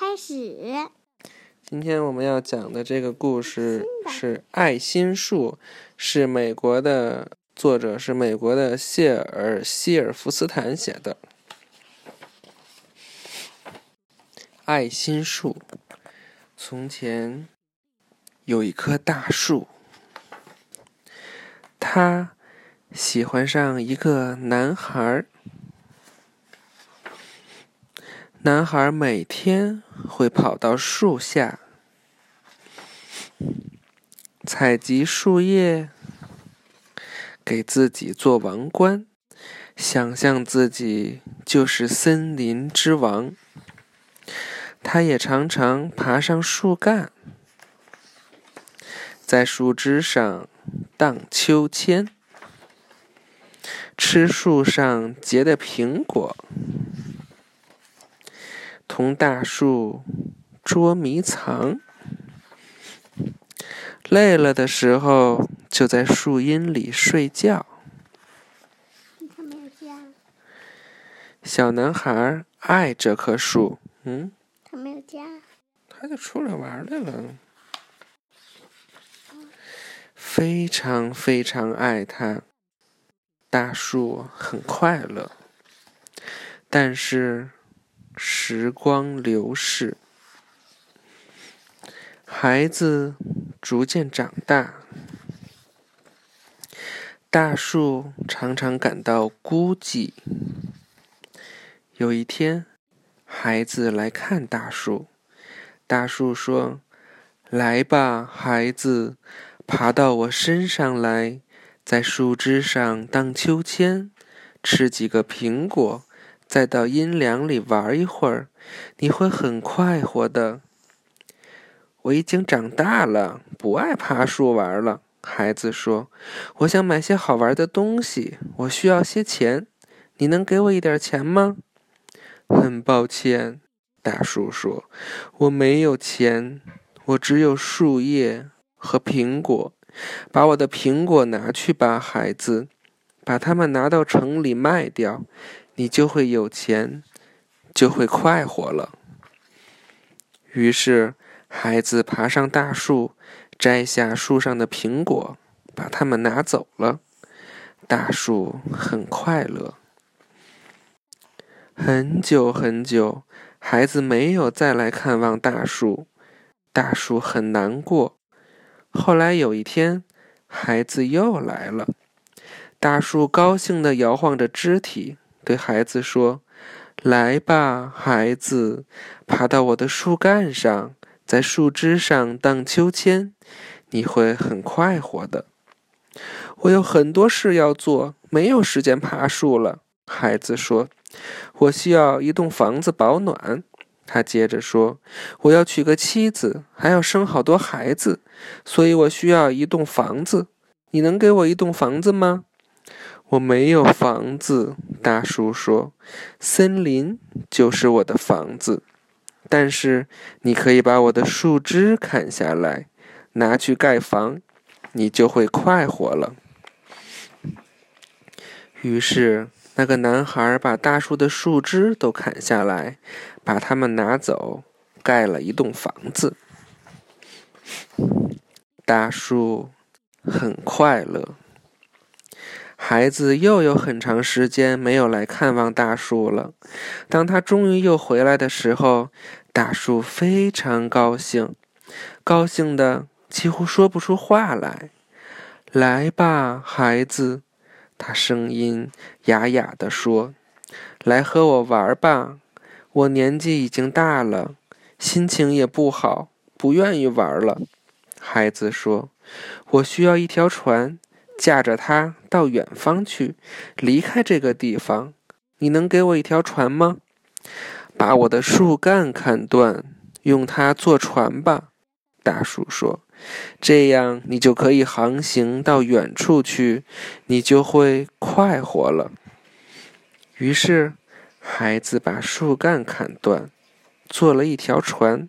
开始。今天我们要讲的这个故事是《爱心树》，是美国的作者是美国的谢尔希尔福斯坦写的。爱心树，从前有一棵大树，他喜欢上一个男孩儿。男孩每天会跑到树下，采集树叶，给自己做王冠，想象自己就是森林之王。他也常常爬上树干，在树枝上荡秋千，吃树上结的苹果。同大树捉迷藏，累了的时候就在树荫里睡觉。小男孩爱这棵树，嗯，他没有家。他就出来玩来了，非常非常爱它。大树很快乐，但是。时光流逝，孩子逐渐长大，大树常常感到孤寂。有一天，孩子来看大树，大树说：“来吧，孩子，爬到我身上来，在树枝上荡秋千，吃几个苹果。”再到阴凉里玩一会儿，你会很快活的。我已经长大了，不爱爬树玩了。孩子说：“我想买些好玩的东西，我需要些钱，你能给我一点钱吗？”很抱歉，大树说：“我没有钱，我只有树叶和苹果。把我的苹果拿去吧，孩子，把它们拿到城里卖掉。”你就会有钱，就会快活了。于是，孩子爬上大树，摘下树上的苹果，把它们拿走了。大树很快乐。很久很久，孩子没有再来看望大树，大树很难过。后来有一天，孩子又来了，大树高兴地摇晃着肢体。对孩子说：“来吧，孩子，爬到我的树干上，在树枝上荡秋千，你会很快活的。”我有很多事要做，没有时间爬树了。孩子说：“我需要一栋房子保暖。”他接着说：“我要娶个妻子，还要生好多孩子，所以我需要一栋房子。你能给我一栋房子吗？”我没有房子，大叔说：“森林就是我的房子，但是你可以把我的树枝砍下来，拿去盖房，你就会快活了。”于是，那个男孩把大树的树枝都砍下来，把它们拿走，盖了一栋房子。大树很快乐。孩子又有很长时间没有来看望大树了。当他终于又回来的时候，大树非常高兴，高兴的几乎说不出话来。来吧，孩子，他声音哑哑地说：“来和我玩吧。我年纪已经大了，心情也不好，不愿意玩了。”孩子说：“我需要一条船。”驾着它到远方去，离开这个地方。你能给我一条船吗？把我的树干砍断，用它做船吧。大树说：“这样你就可以航行到远处去，你就会快活了。”于是，孩子把树干砍断，做了一条船，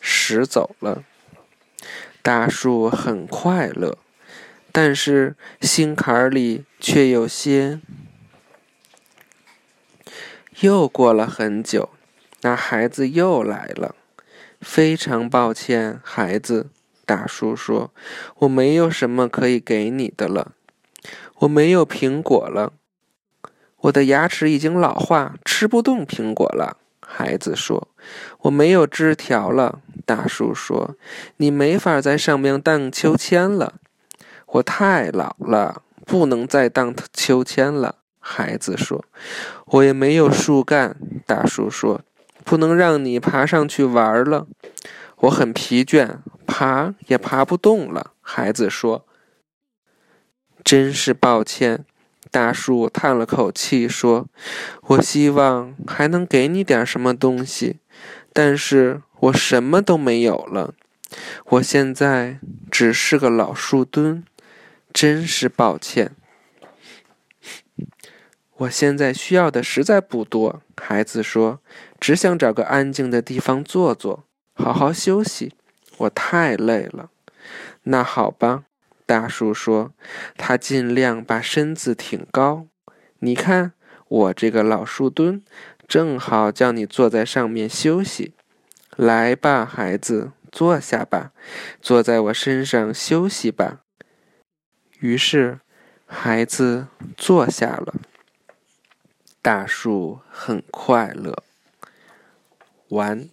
驶走了。大树很快乐。但是心坎里却有些。又过了很久，那孩子又来了。非常抱歉，孩子。大叔说：“我没有什么可以给你的了，我没有苹果了，我的牙齿已经老化，吃不动苹果了。”孩子说：“我没有枝条了。”大叔说：“你没法在上面荡秋千了。”我太老了，不能再荡秋千了。孩子说：“我也没有树干。”大树说：“不能让你爬上去玩了。”我很疲倦，爬也爬不动了。孩子说：“真是抱歉。”大树叹了口气说：“我希望还能给你点什么东西，但是我什么都没有了。我现在只是个老树墩，真是抱歉。我现在需要的实在不多。”孩子说：“只想找个安静的地方坐坐。”好好休息，我太累了。那好吧，大树说，他尽量把身子挺高。你看，我这个老树墩，正好叫你坐在上面休息。来吧，孩子，坐下吧，坐在我身上休息吧。于是，孩子坐下了。大树很快乐。完。